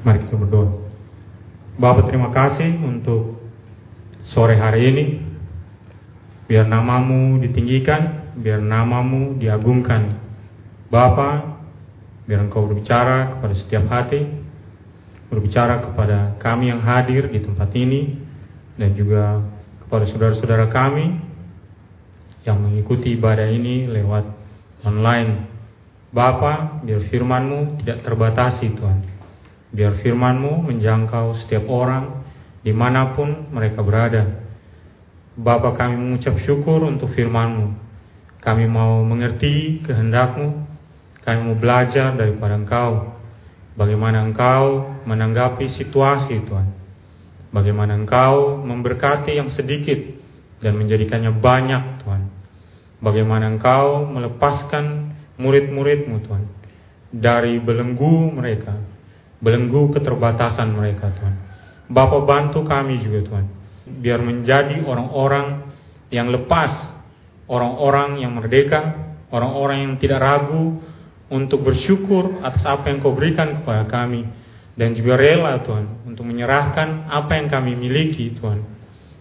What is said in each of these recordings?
Mari kita berdoa. Bapak terima kasih untuk sore hari ini. Biar namamu ditinggikan, biar namamu diagungkan. Bapak, biar engkau berbicara kepada setiap hati, berbicara kepada kami yang hadir di tempat ini, dan juga kepada saudara-saudara kami yang mengikuti ibadah ini lewat online. Bapa, biar firmanmu tidak terbatasi Tuhan. Biar firmanmu menjangkau setiap orang di mana pun mereka berada. Bapa kami mengucap syukur untuk firmanmu. Kami mau mengerti kehendakmu. Kami mau belajar daripada engkau. Bagaimana engkau menanggapi situasi Tuhan. Bagaimana engkau memberkati yang sedikit dan menjadikannya banyak Tuhan. Bagaimana engkau melepaskan murid-muridmu Tuhan dari belenggu mereka, belenggu keterbatasan mereka Tuhan. Bapak bantu kami juga Tuhan, biar menjadi orang-orang yang lepas, orang-orang yang merdeka, orang-orang yang tidak ragu untuk bersyukur atas apa yang kau berikan kepada kami dan juga rela Tuhan untuk menyerahkan apa yang kami miliki Tuhan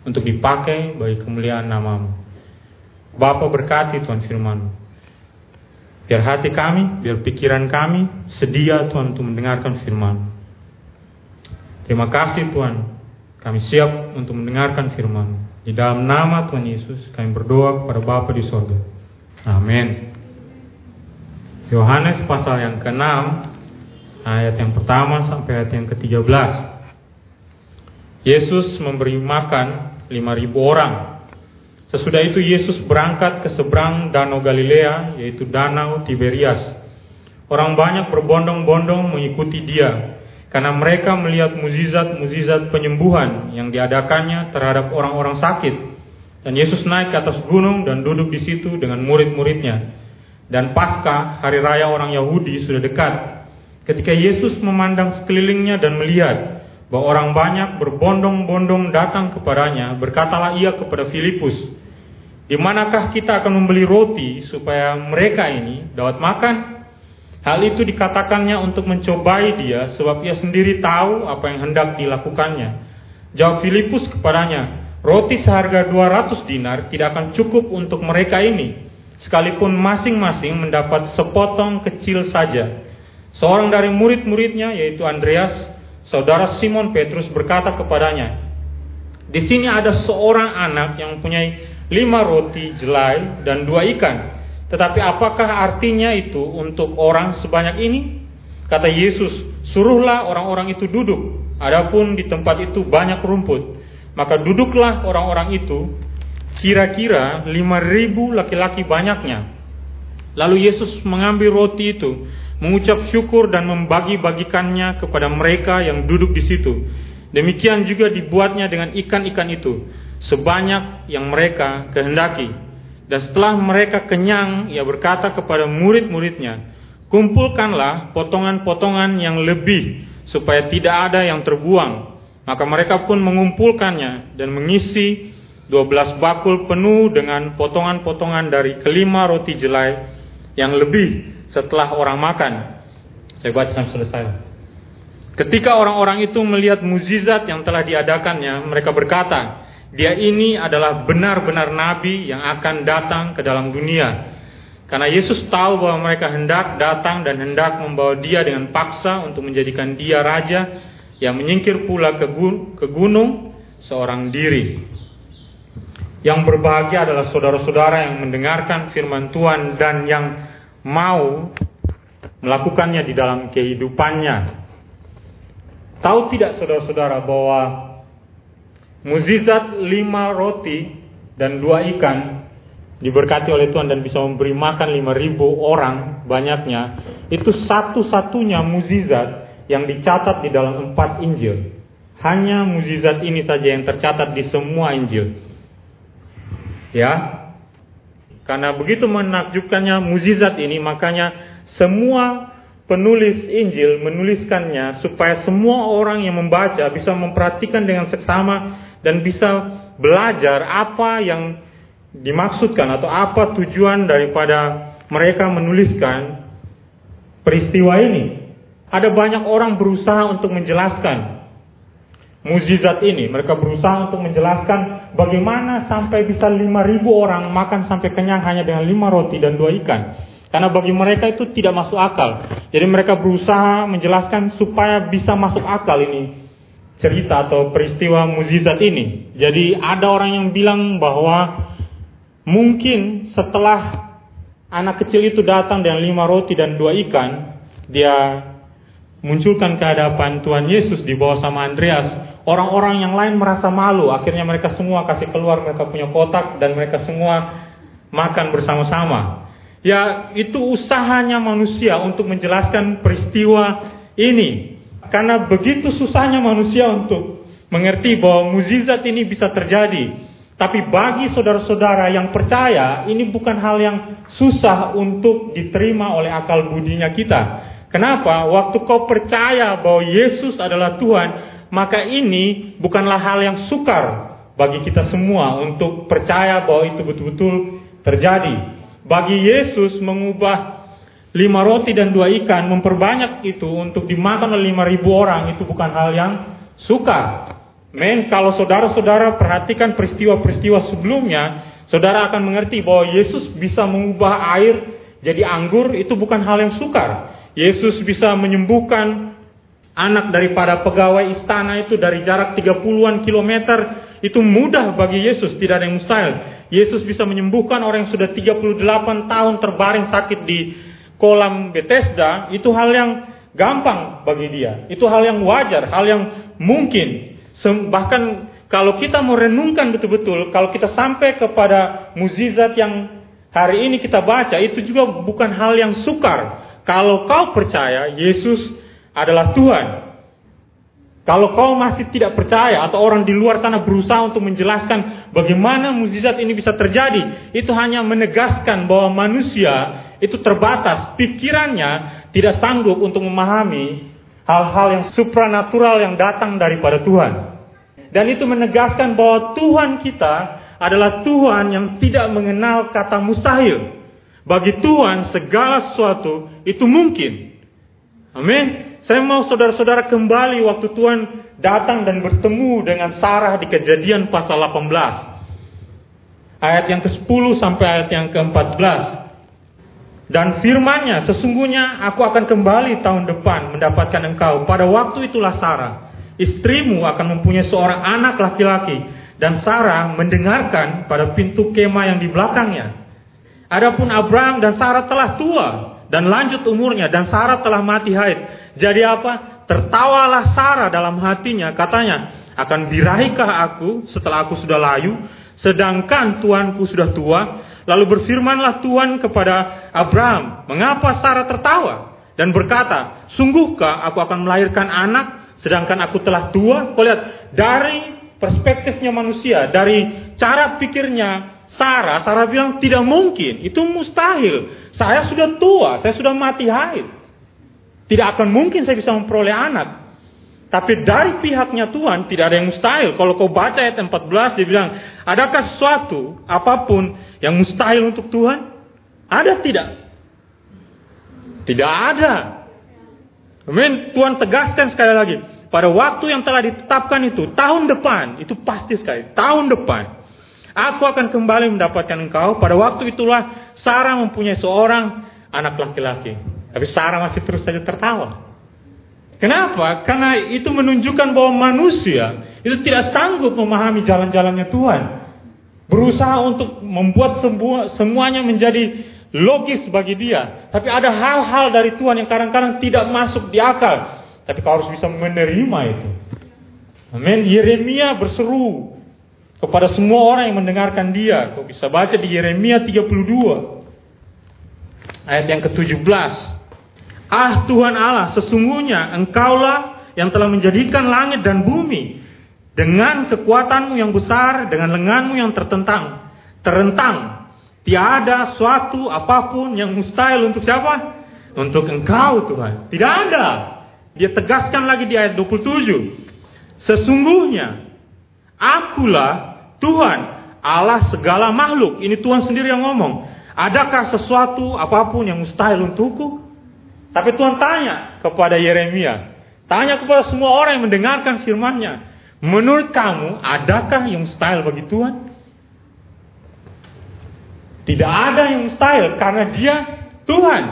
untuk dipakai bagi kemuliaan namamu. Bapa berkati Tuhan firman Biar hati kami, biar pikiran kami sedia Tuhan untuk mendengarkan firman. Terima kasih Tuhan. Kami siap untuk mendengarkan firman. Di dalam nama Tuhan Yesus kami berdoa kepada Bapa di sorga. Amin. Yohanes pasal yang ke-6 ayat yang pertama sampai ayat yang ke-13. Yesus memberi makan 5000 orang Sesudah itu Yesus berangkat ke seberang Danau Galilea, yaitu Danau Tiberias. Orang banyak berbondong-bondong mengikuti dia, karena mereka melihat muzizat-muzizat penyembuhan yang diadakannya terhadap orang-orang sakit. Dan Yesus naik ke atas gunung dan duduk di situ dengan murid-muridnya. Dan pasca hari raya orang Yahudi sudah dekat. Ketika Yesus memandang sekelilingnya dan melihat bahwa orang banyak berbondong-bondong datang kepadanya, berkatalah ia kepada Filipus, di manakah kita akan membeli roti supaya mereka ini dapat makan? Hal itu dikatakannya untuk mencobai dia sebab ia sendiri tahu apa yang hendak dilakukannya. Jawab Filipus kepadanya, roti seharga 200 dinar tidak akan cukup untuk mereka ini, sekalipun masing-masing mendapat sepotong kecil saja. Seorang dari murid-muridnya yaitu Andreas, saudara Simon Petrus berkata kepadanya, di sini ada seorang anak yang mempunyai lima roti jelai dan dua ikan. Tetapi apakah artinya itu untuk orang sebanyak ini? Kata Yesus, suruhlah orang-orang itu duduk. Adapun di tempat itu banyak rumput. Maka duduklah orang-orang itu, kira-kira lima ribu laki-laki banyaknya. Lalu Yesus mengambil roti itu, mengucap syukur dan membagi-bagikannya kepada mereka yang duduk di situ. Demikian juga dibuatnya dengan ikan-ikan itu sebanyak yang mereka kehendaki. Dan setelah mereka kenyang, ia berkata kepada murid-muridnya, kumpulkanlah potongan-potongan yang lebih, supaya tidak ada yang terbuang. Maka mereka pun mengumpulkannya dan mengisi 12 bakul penuh dengan potongan-potongan dari kelima roti jelai yang lebih setelah orang makan. Saya baca sampai selesai. Ketika orang-orang itu melihat muzizat yang telah diadakannya, mereka berkata, dia ini adalah benar-benar nabi yang akan datang ke dalam dunia. Karena Yesus tahu bahwa mereka hendak datang dan hendak membawa dia dengan paksa untuk menjadikan dia raja yang menyingkir pula ke, gunung seorang diri. Yang berbahagia adalah saudara-saudara yang mendengarkan firman Tuhan dan yang mau melakukannya di dalam kehidupannya. Tahu tidak saudara-saudara bahwa muzizat lima roti dan dua ikan diberkati oleh Tuhan dan bisa memberi makan lima ribu orang banyaknya itu satu-satunya muzizat yang dicatat di dalam empat Injil hanya muzizat ini saja yang tercatat di semua Injil ya karena begitu menakjubkannya muzizat ini makanya semua penulis Injil menuliskannya supaya semua orang yang membaca bisa memperhatikan dengan seksama dan bisa belajar apa yang dimaksudkan atau apa tujuan daripada mereka menuliskan peristiwa ini. ada banyak orang berusaha untuk menjelaskan muzizat ini. Mereka berusaha untuk menjelaskan bagaimana sampai bisa 5000 orang makan sampai kenyang hanya dengan lima roti dan dua ikan. Karena bagi mereka itu tidak masuk akal. Jadi mereka berusaha menjelaskan supaya bisa masuk akal ini cerita atau peristiwa muzizat ini. Jadi ada orang yang bilang bahwa mungkin setelah anak kecil itu datang dengan lima roti dan dua ikan, dia munculkan ke hadapan Tuhan Yesus di bawah sama Andreas, orang-orang yang lain merasa malu. Akhirnya mereka semua kasih keluar mereka punya kotak dan mereka semua makan bersama-sama. Ya, itu usahanya manusia untuk menjelaskan peristiwa ini. Karena begitu susahnya manusia untuk mengerti bahwa mukjizat ini bisa terjadi. Tapi bagi saudara-saudara yang percaya, ini bukan hal yang susah untuk diterima oleh akal budinya kita. Kenapa? Waktu kau percaya bahwa Yesus adalah Tuhan, maka ini bukanlah hal yang sukar bagi kita semua untuk percaya bahwa itu betul-betul terjadi. Bagi Yesus mengubah lima roti dan dua ikan, memperbanyak itu untuk dimakan oleh lima ribu orang, itu bukan hal yang sukar. Men, kalau saudara-saudara perhatikan peristiwa-peristiwa sebelumnya, saudara akan mengerti bahwa Yesus bisa mengubah air jadi anggur, itu bukan hal yang sukar. Yesus bisa menyembuhkan anak daripada pegawai istana itu dari jarak 30-an kilometer, itu mudah bagi Yesus, tidak ada yang mustahil. Yesus bisa menyembuhkan orang yang sudah 38 tahun terbaring sakit di kolam Bethesda, itu hal yang gampang bagi dia. Itu hal yang wajar, hal yang mungkin. Bahkan kalau kita mau renungkan betul-betul, kalau kita sampai kepada muzizat yang hari ini kita baca, itu juga bukan hal yang sukar. Kalau kau percaya Yesus adalah Tuhan, kalau kau masih tidak percaya atau orang di luar sana berusaha untuk menjelaskan bagaimana mukjizat ini bisa terjadi, itu hanya menegaskan bahwa manusia itu terbatas, pikirannya tidak sanggup untuk memahami hal-hal yang supranatural yang datang daripada Tuhan. Dan itu menegaskan bahwa Tuhan kita adalah Tuhan yang tidak mengenal kata mustahil. Bagi Tuhan segala sesuatu itu mungkin. Amin. Saya mau saudara-saudara kembali waktu Tuhan datang dan bertemu dengan Sarah di kejadian pasal 18. Ayat yang ke-10 sampai ayat yang ke-14. Dan firmannya, sesungguhnya aku akan kembali tahun depan mendapatkan engkau. Pada waktu itulah Sarah, istrimu akan mempunyai seorang anak laki-laki. Dan Sarah mendengarkan pada pintu kemah yang di belakangnya. Adapun Abraham dan Sarah telah tua dan lanjut umurnya dan Sarah telah mati haid. Jadi apa? Tertawalah Sarah dalam hatinya, katanya, akan birahikah aku setelah aku sudah layu, sedangkan tuanku sudah tua? Lalu berfirmanlah Tuhan kepada Abraham, mengapa Sarah tertawa? Dan berkata, sungguhkah aku akan melahirkan anak, sedangkan aku telah tua? Kau lihat, dari perspektifnya manusia, dari cara pikirnya Sarah, Sarah bilang tidak mungkin, itu mustahil. Saya sudah tua, saya sudah mati haid. Tidak akan mungkin saya bisa memperoleh anak. Tapi dari pihaknya Tuhan tidak ada yang mustahil. Kalau kau baca ayat 14 dia bilang, adakah sesuatu apa pun yang mustahil untuk Tuhan? Ada tidak? Tidak ada. Amin. Tuhan tegaskan sekali lagi. Pada waktu yang telah ditetapkan itu, tahun depan, itu pasti sekali, tahun depan. Aku akan kembali mendapatkan engkau. Pada waktu itulah Sarah mempunyai seorang anak laki-laki. Tapi Sarah masih terus saja tertawa. Kenapa? Karena itu menunjukkan bahwa manusia itu tidak sanggup memahami jalan-jalannya Tuhan. Berusaha untuk membuat semua, semuanya menjadi logis bagi dia. Tapi ada hal-hal dari Tuhan yang kadang-kadang tidak masuk di akal. Tapi kau harus bisa menerima itu. Amin. Yeremia berseru kepada semua orang yang mendengarkan dia. Kau bisa baca di Yeremia 32. Ayat yang ke-17. Ah Tuhan Allah, sesungguhnya engkaulah yang telah menjadikan langit dan bumi dengan kekuatanmu yang besar, dengan lenganmu yang tertentang, terentang. Tiada suatu apa pun yang mustahil untuk siapa? Untuk engkau Tuhan. Tidak ada. Dia tegaskan lagi di ayat 27. Sesungguhnya akulah Tuhan Allah segala makhluk. Ini Tuhan sendiri yang ngomong. Adakah sesuatu apa pun yang mustahil untukku? Tapi Tuhan tanya kepada Yeremia, tanya kepada semua orang yang mendengarkan firman-Nya, menurut kamu adakah yang mustahil bagi Tuhan? Tidak ada yang mustahil karena Dia Tuhan.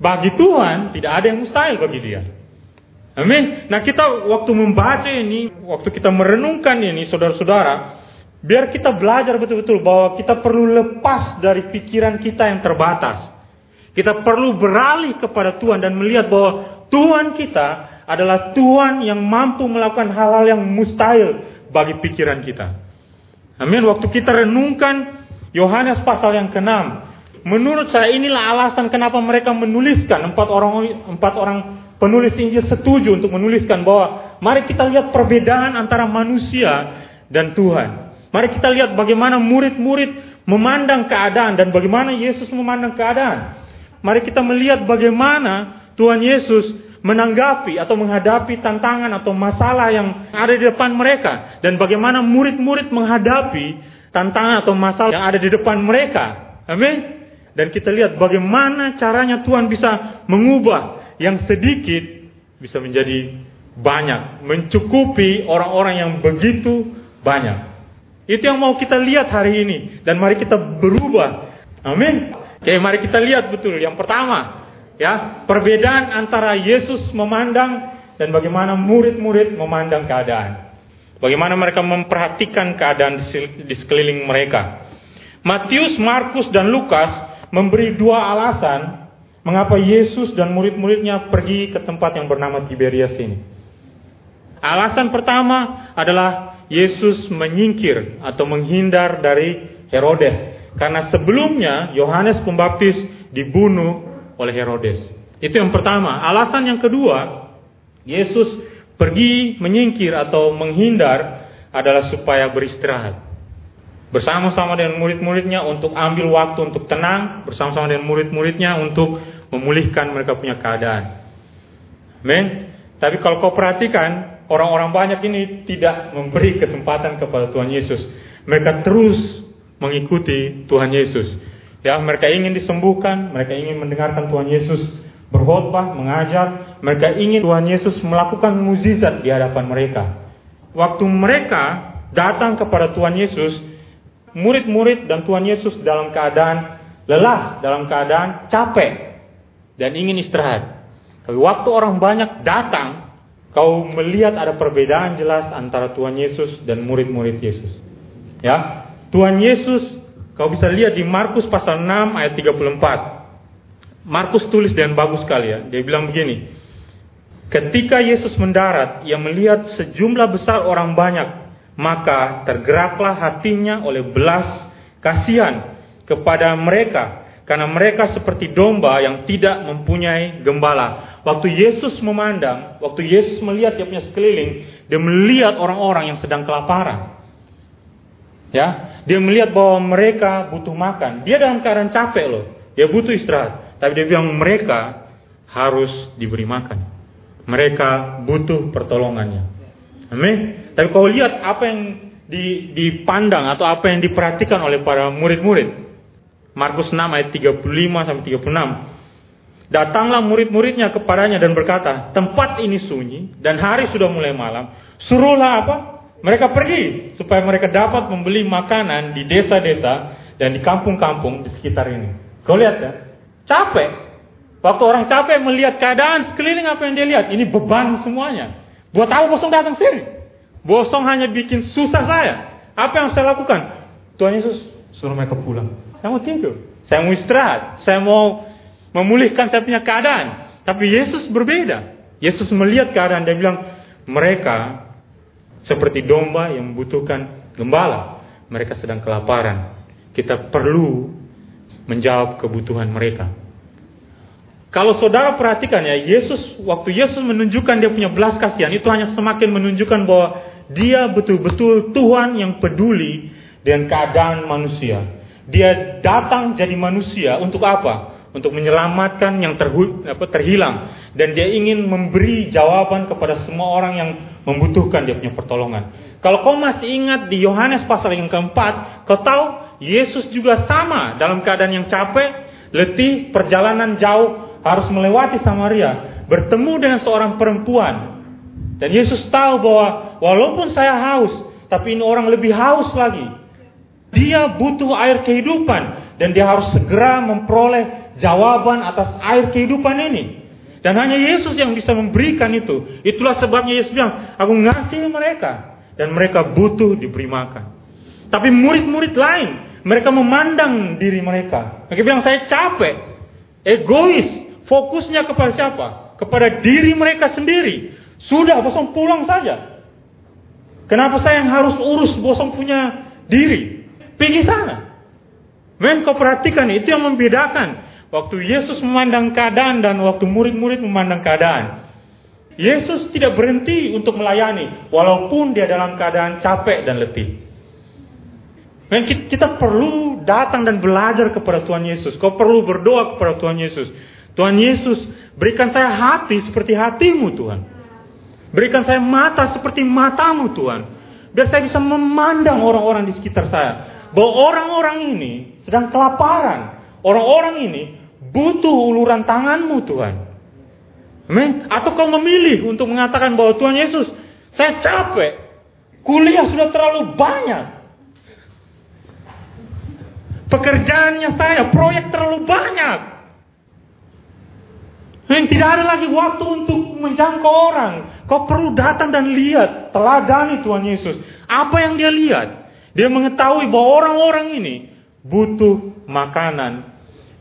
Bagi Tuhan tidak ada yang mustahil bagi Dia. Amin. Nah kita waktu membaca ini, waktu kita merenungkan ini, saudara-saudara, biar kita belajar betul-betul bahwa kita perlu lepas dari pikiran kita yang terbatas. Kita perlu beralih kepada Tuhan dan melihat bahwa Tuhan kita adalah Tuhan yang mampu melakukan hal-hal yang mustahil bagi pikiran kita. Amin. Waktu kita renungkan Yohanes pasal yang ke-6, menurut saya inilah alasan kenapa mereka menuliskan empat orang empat orang penulis Injil setuju untuk menuliskan bahwa mari kita lihat perbedaan antara manusia dan Tuhan. Mari kita lihat bagaimana murid-murid memandang keadaan dan bagaimana Yesus memandang keadaan. Mari kita melihat bagaimana Tuhan Yesus menanggapi atau menghadapi tantangan atau masalah yang ada di depan mereka dan bagaimana murid-murid menghadapi tantangan atau masalah yang ada di depan mereka. Amin. Dan kita lihat bagaimana caranya Tuhan bisa mengubah yang sedikit bisa menjadi banyak, mencukupi orang-orang yang begitu banyak. Itu yang mau kita lihat hari ini dan mari kita berubah. Amin. Oke, mari kita lihat betul. Yang pertama, ya, perbedaan antara Yesus memandang dan bagaimana murid-murid memandang keadaan. Bagaimana mereka memperhatikan keadaan di sekeliling mereka. Matius, Markus, dan Lukas memberi dua alasan mengapa Yesus dan murid-muridnya pergi ke tempat yang bernama Tiberias ini. Alasan pertama adalah Yesus menyingkir atau menghindar dari Herodes karena sebelumnya Yohanes Pembaptis dibunuh oleh Herodes. Itu yang pertama. Alasan yang kedua, Yesus pergi menyingkir atau menghindar adalah supaya beristirahat. Bersama-sama dengan murid-muridnya untuk ambil waktu untuk tenang, bersama-sama dengan murid-muridnya untuk memulihkan mereka punya keadaan. Amin. Tapi kalau kau perhatikan, orang-orang banyak ini tidak memberi kesempatan kepada Tuhan Yesus. Mereka terus mengikuti Tuhan Yesus. Ya, mereka ingin disembuhkan, mereka ingin mendengarkan Tuhan Yesus berkhotbah, mengajar, mereka ingin Tuhan Yesus melakukan mukjizat di hadapan mereka. Waktu mereka datang kepada Tuhan Yesus, murid-murid dan Tuhan Yesus dalam keadaan lelah, dalam keadaan capek dan ingin istirahat. Tapi waktu orang banyak datang, kau melihat ada perbedaan jelas antara Tuhan Yesus dan murid-murid Yesus. Ya, Tuhan Yesus, kau bisa lihat di Markus pasal 6 ayat 34. Markus tulis dengan bagus sekali ya. Dia bilang begini. Ketika Yesus mendarat, ia melihat sejumlah besar orang banyak, maka tergeraklah hatinya oleh belas kasihan kepada mereka karena mereka seperti domba yang tidak mempunyai gembala. Waktu Yesus memandang, waktu Yesus melihat dia punya sekeliling, dia melihat orang-orang yang sedang kelaparan. Ya, dia melihat bahwa mereka butuh makan. Dia dalam keadaan capek loh. Dia butuh istirahat. Tapi dia bilang mereka harus diberi makan. Mereka butuh pertolongannya. Amin. Tapi kalau lihat apa yang dipandang atau apa yang diperhatikan oleh para murid-murid. Markus 6 ayat 35 sampai 36. Datanglah murid-muridnya kepadanya dan berkata, tempat ini sunyi dan hari sudah mulai malam. Suruhlah apa? Mereka pergi supaya mereka dapat membeli makanan di desa-desa dan di kampung-kampung di sekitar ini. Kau lihat ya, capek. Waktu orang capek melihat keadaan sekeliling apa yang dia lihat, ini beban semuanya. Buat apa bosong datang sini? Bosong hanya bikin susah saya. Apa yang saya lakukan? Tuhan Yesus suruh mereka pulang. Saya mau tidur. Saya mau istirahat. Saya mau memulihkan saya punya keadaan. Tapi Yesus berbeda. Yesus melihat keadaan dan bilang, mereka seperti domba yang membutuhkan gembala. Mereka sedang kelaparan. Kita perlu menjawab kebutuhan mereka. Kalau saudara perhatikan ya, Yesus waktu Yesus menunjukkan dia punya belas kasihan itu hanya semakin menunjukkan bahwa dia betul-betul Tuhan yang peduli dengan keadaan manusia. Dia datang jadi manusia untuk apa? Untuk menyelamatkan yang terhilang dan dia ingin memberi jawaban kepada semua orang yang membutuhkan dia punya pertolongan. Kalau kau masih ingat di Yohanes pasal yang keempat, kau tahu Yesus juga sama dalam keadaan yang capek, letih, perjalanan jauh, harus melewati Samaria, bertemu dengan seorang perempuan. Dan Yesus tahu bahwa walaupun saya haus, tapi ini orang lebih haus lagi. Dia butuh air kehidupan dan dia harus segera memperoleh jawaban atas air kehidupan ini. Dan hanya Yesus yang bisa memberikan itu. Itulah sebabnya Yesus bilang, aku ngasih mereka. Dan mereka butuh diberi makan. Tapi murid-murid lain, mereka memandang diri mereka. Mereka bilang, saya capek. Egois. Fokusnya kepada siapa? Kepada diri mereka sendiri. Sudah, bosan pulang saja. Kenapa saya yang harus urus bosan punya diri? Pergi sana. Men, kau perhatikan, itu yang membedakan Waktu Yesus memandang keadaan dan waktu murid-murid memandang keadaan. Yesus tidak berhenti untuk melayani walaupun dia dalam keadaan capek dan letih. Dan kita perlu datang dan belajar kepada Tuhan Yesus. Kau perlu berdoa kepada Tuhan Yesus. Tuhan Yesus, berikan saya hati seperti hatimu Tuhan. Berikan saya mata seperti matamu Tuhan. Biar saya bisa memandang orang-orang di sekitar saya. Bahwa orang-orang ini sedang kelaparan. Orang-orang ini butuh uluran tanganmu Tuhan. Amin. Atau kau memilih untuk mengatakan bahwa Tuhan Yesus, saya capek. Kuliah sudah terlalu banyak. Pekerjaannya saya, proyek terlalu banyak. Dan tidak ada lagi waktu untuk menjangkau orang. Kau perlu datang dan lihat, teladani Tuhan Yesus. Apa yang dia lihat? Dia mengetahui bahwa orang-orang ini butuh makanan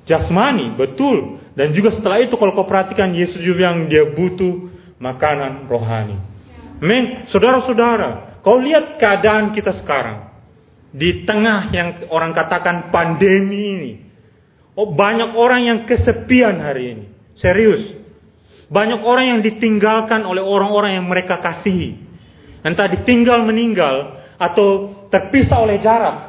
jasmani, betul. Dan juga setelah itu kalau kau perhatikan Yesus juga yang dia butuh makanan rohani. Men, saudara-saudara, kau lihat keadaan kita sekarang. Di tengah yang orang katakan pandemi ini. Oh, banyak orang yang kesepian hari ini. Serius. Banyak orang yang ditinggalkan oleh orang-orang yang mereka kasihi. Entah ditinggal meninggal atau terpisah oleh jarak.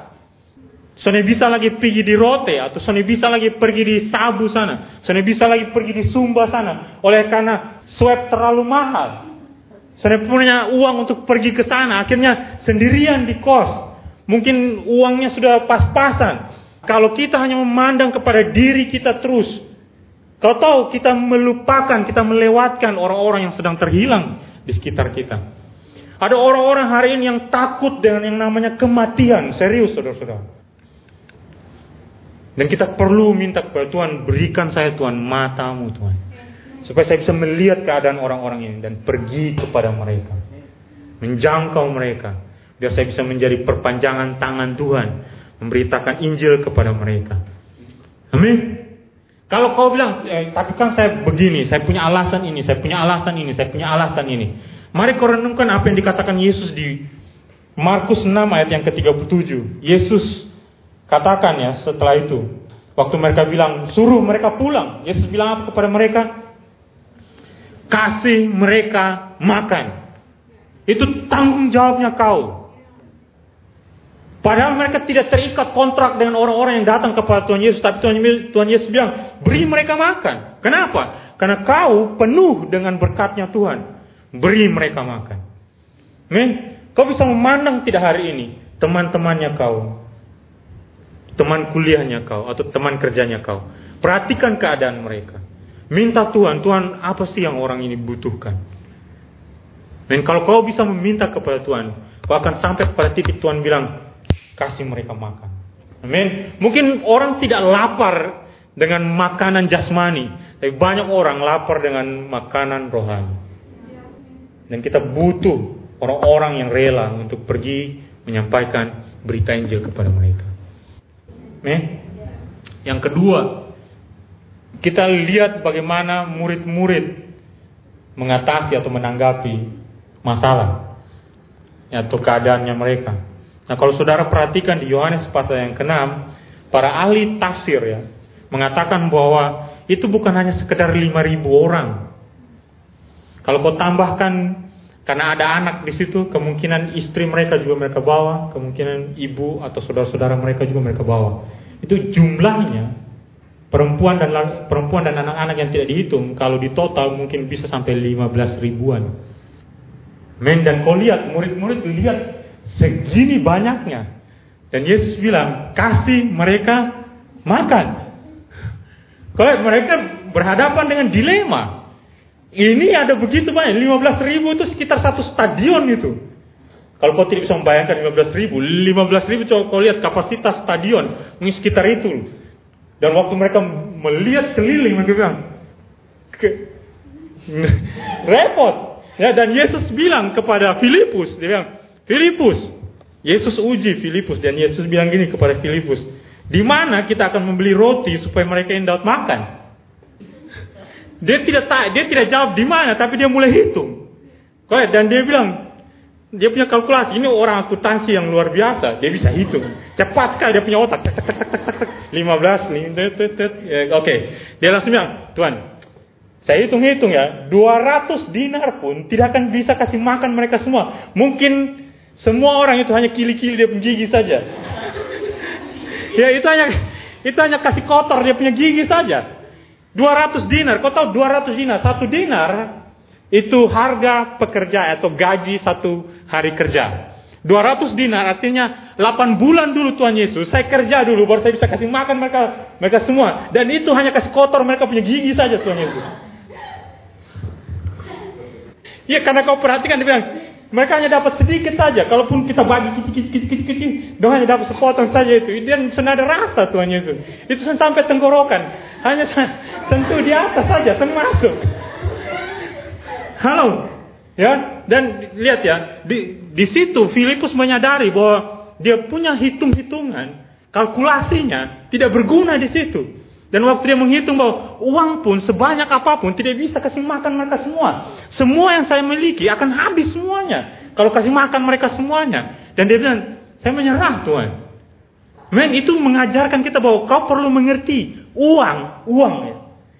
Soalnya bisa lagi pergi di Rote atau soalnya bisa lagi pergi di Sabu sana. Soalnya bisa lagi pergi di Sumba sana. Oleh karena swab terlalu mahal. Soalnya punya uang untuk pergi ke sana. Akhirnya sendirian di kos. Mungkin uangnya sudah pas-pasan. Kalau kita hanya memandang kepada diri kita terus. Kau tahu kita melupakan, kita melewatkan orang-orang yang sedang terhilang di sekitar kita. Ada orang-orang hari ini yang takut dengan yang namanya kematian. Serius saudara-saudara. Dan kita perlu minta kepada Tuhan, berikan saya Tuhan matamu Tuhan. Supaya saya bisa melihat keadaan orang-orang ini dan pergi kepada mereka. Menjangkau mereka. Biar saya bisa menjadi perpanjangan tangan Tuhan. Memberitakan Injil kepada mereka. Amin. Kalau kau bilang, eh, tapi kan saya begini, saya punya alasan ini, saya punya alasan ini, saya punya alasan ini. Mari kau renungkan apa yang dikatakan Yesus di Markus 6 ayat yang ke-37. Yesus Katakan ya setelah itu. Waktu mereka bilang, suruh mereka pulang. Yesus bilang apa kepada mereka? Kasih mereka makan. Itu tanggung jawabnya kau. Padahal mereka tidak terikat kontrak dengan orang-orang yang datang kepada Tuhan Yesus. Tapi Tuhan, Tuhan Yesus bilang, beri mereka makan. Kenapa? Karena kau penuh dengan berkatnya Tuhan. Beri mereka makan. Men, kau bisa memandang tidak hari ini. Teman-temannya kau teman kuliahnya kau atau teman kerjanya kau. Perhatikan keadaan mereka. Minta Tuhan, Tuhan apa sih yang orang ini butuhkan? Dan kalau kau bisa meminta kepada Tuhan, kau akan sampai pada titik Tuhan bilang, kasih mereka makan. Amin. Mungkin orang tidak lapar dengan makanan jasmani, tapi banyak orang lapar dengan makanan rohani. Dan kita butuh orang-orang yang rela untuk pergi menyampaikan berita Injil kepada mereka. Eh? Yang kedua, kita lihat bagaimana murid-murid mengatasi atau menanggapi masalah atau keadaannya mereka. Nah, kalau saudara perhatikan di Yohanes pasal yang ke-6, para ahli tafsir ya mengatakan bahwa itu bukan hanya sekedar 5000 orang. Kalau kau tambahkan karena ada anak di situ, kemungkinan istri mereka juga mereka bawa, kemungkinan ibu atau saudara-saudara mereka juga mereka bawa. Itu jumlahnya perempuan dan perempuan dan anak-anak yang tidak dihitung, kalau di total mungkin bisa sampai 15 ribuan. Men dan kau lihat murid-murid lihat segini banyaknya. Dan Yesus bilang, kasih mereka makan. Kalau mereka berhadapan dengan dilema. Ini ada begitu banyak, 15 ribu itu sekitar satu stadion itu. Kalau kau tidak bisa membayangkan 15 ribu, 15 ribu coba kau lihat kapasitas stadion, ini sekitar itu. Dan waktu mereka melihat keliling, mereka bilang, repot. Ya, dan Yesus bilang kepada Filipus, dia bilang, Filipus, Yesus uji Filipus dan Yesus bilang gini kepada Filipus, di mana kita akan membeli roti supaya mereka yang dapat makan? Dia tidak tak, dia tidak jawab di mana, tapi dia mulai hitung. Dan dia bilang, dia punya kalkulasi. Ini orang akuntansi yang luar biasa. Dia bisa hitung. Cepat sekali dia punya otak. 15 nih. Ya, oke. Dia langsung bilang, Tuhan, saya hitung-hitung ya. 200 dinar pun tidak akan bisa kasih makan mereka semua. Mungkin semua orang itu hanya kili-kili dia punya gigi saja. ya itu hanya itu hanya kasih kotor dia punya gigi saja. 200 dinar, kau tahu 200 dinar, satu dinar itu harga pekerja atau gaji satu hari kerja. 200 dinar artinya 8 bulan dulu Tuhan Yesus. Saya kerja dulu baru saya bisa kasih makan mereka mereka semua. Dan itu hanya kasih kotor mereka punya gigi saja Tuhan Yesus. Ya karena kau perhatikan dia bilang, mereka hanya dapat sedikit saja. Kalaupun kita bagi kecil-kecil, doa hanya dapat sepotong saja itu. Dan senada rasa Tuhan Yesus. Itu sampai tenggorokan. Hanya tentu di atas saja, termasuk. Halo. Ya, dan lihat ya, di, di situ Filipus menyadari bahwa dia punya hitung-hitungan, kalkulasinya tidak berguna di situ. Dan waktu dia menghitung bahwa uang pun sebanyak apa pun tidak bisa kasih makan mereka semua. Semua yang saya miliki akan habis semuanya. Kalau kasih makan mereka semuanya. Dan dia bilang, saya menyerah Tuhan. Men, itu mengajarkan kita bahwa kau perlu mengerti uang, uang ya,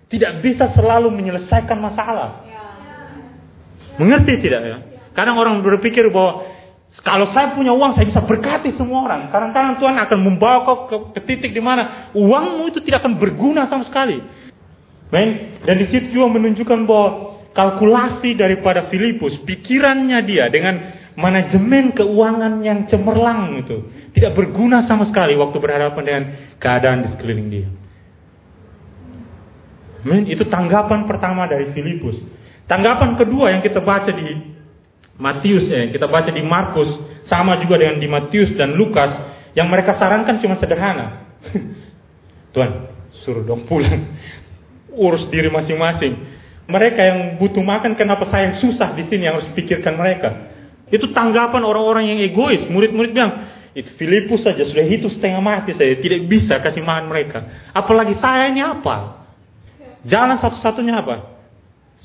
tidak bisa selalu menyelesaikan masalah. Mengerti tidak ya? Kadang orang berpikir bahwa kalau saya punya uang, saya bisa berkati semua orang. Kadang-kadang Tuhan akan membawa kau ke, ke titik di mana uangmu itu tidak akan berguna sama sekali. Men, dan di situ juga menunjukkan bahwa kalkulasi daripada Filipus, pikirannya dia dengan manajemen keuangan yang cemerlang itu tidak berguna sama sekali waktu berhadapan dengan keadaan di sekeliling dia. Men, itu tanggapan pertama dari Filipus. Tanggapan kedua yang kita baca di Matius eh kita baca di Markus sama juga dengan di Matius dan Lukas yang mereka sarankan cuma sederhana. Tuhan, suruh dong pulang. Urus diri masing-masing. Mereka yang butuh makan kenapa saya yang susah di sini yang harus pikirkan mereka. Itu tanggapan orang-orang yang egois. Murid-murid bilang, itu Filipus saja sudah itu setengah mati saya tidak bisa kasih makan mereka. Apalagi saya ini apa? Jalan satu-satunya apa?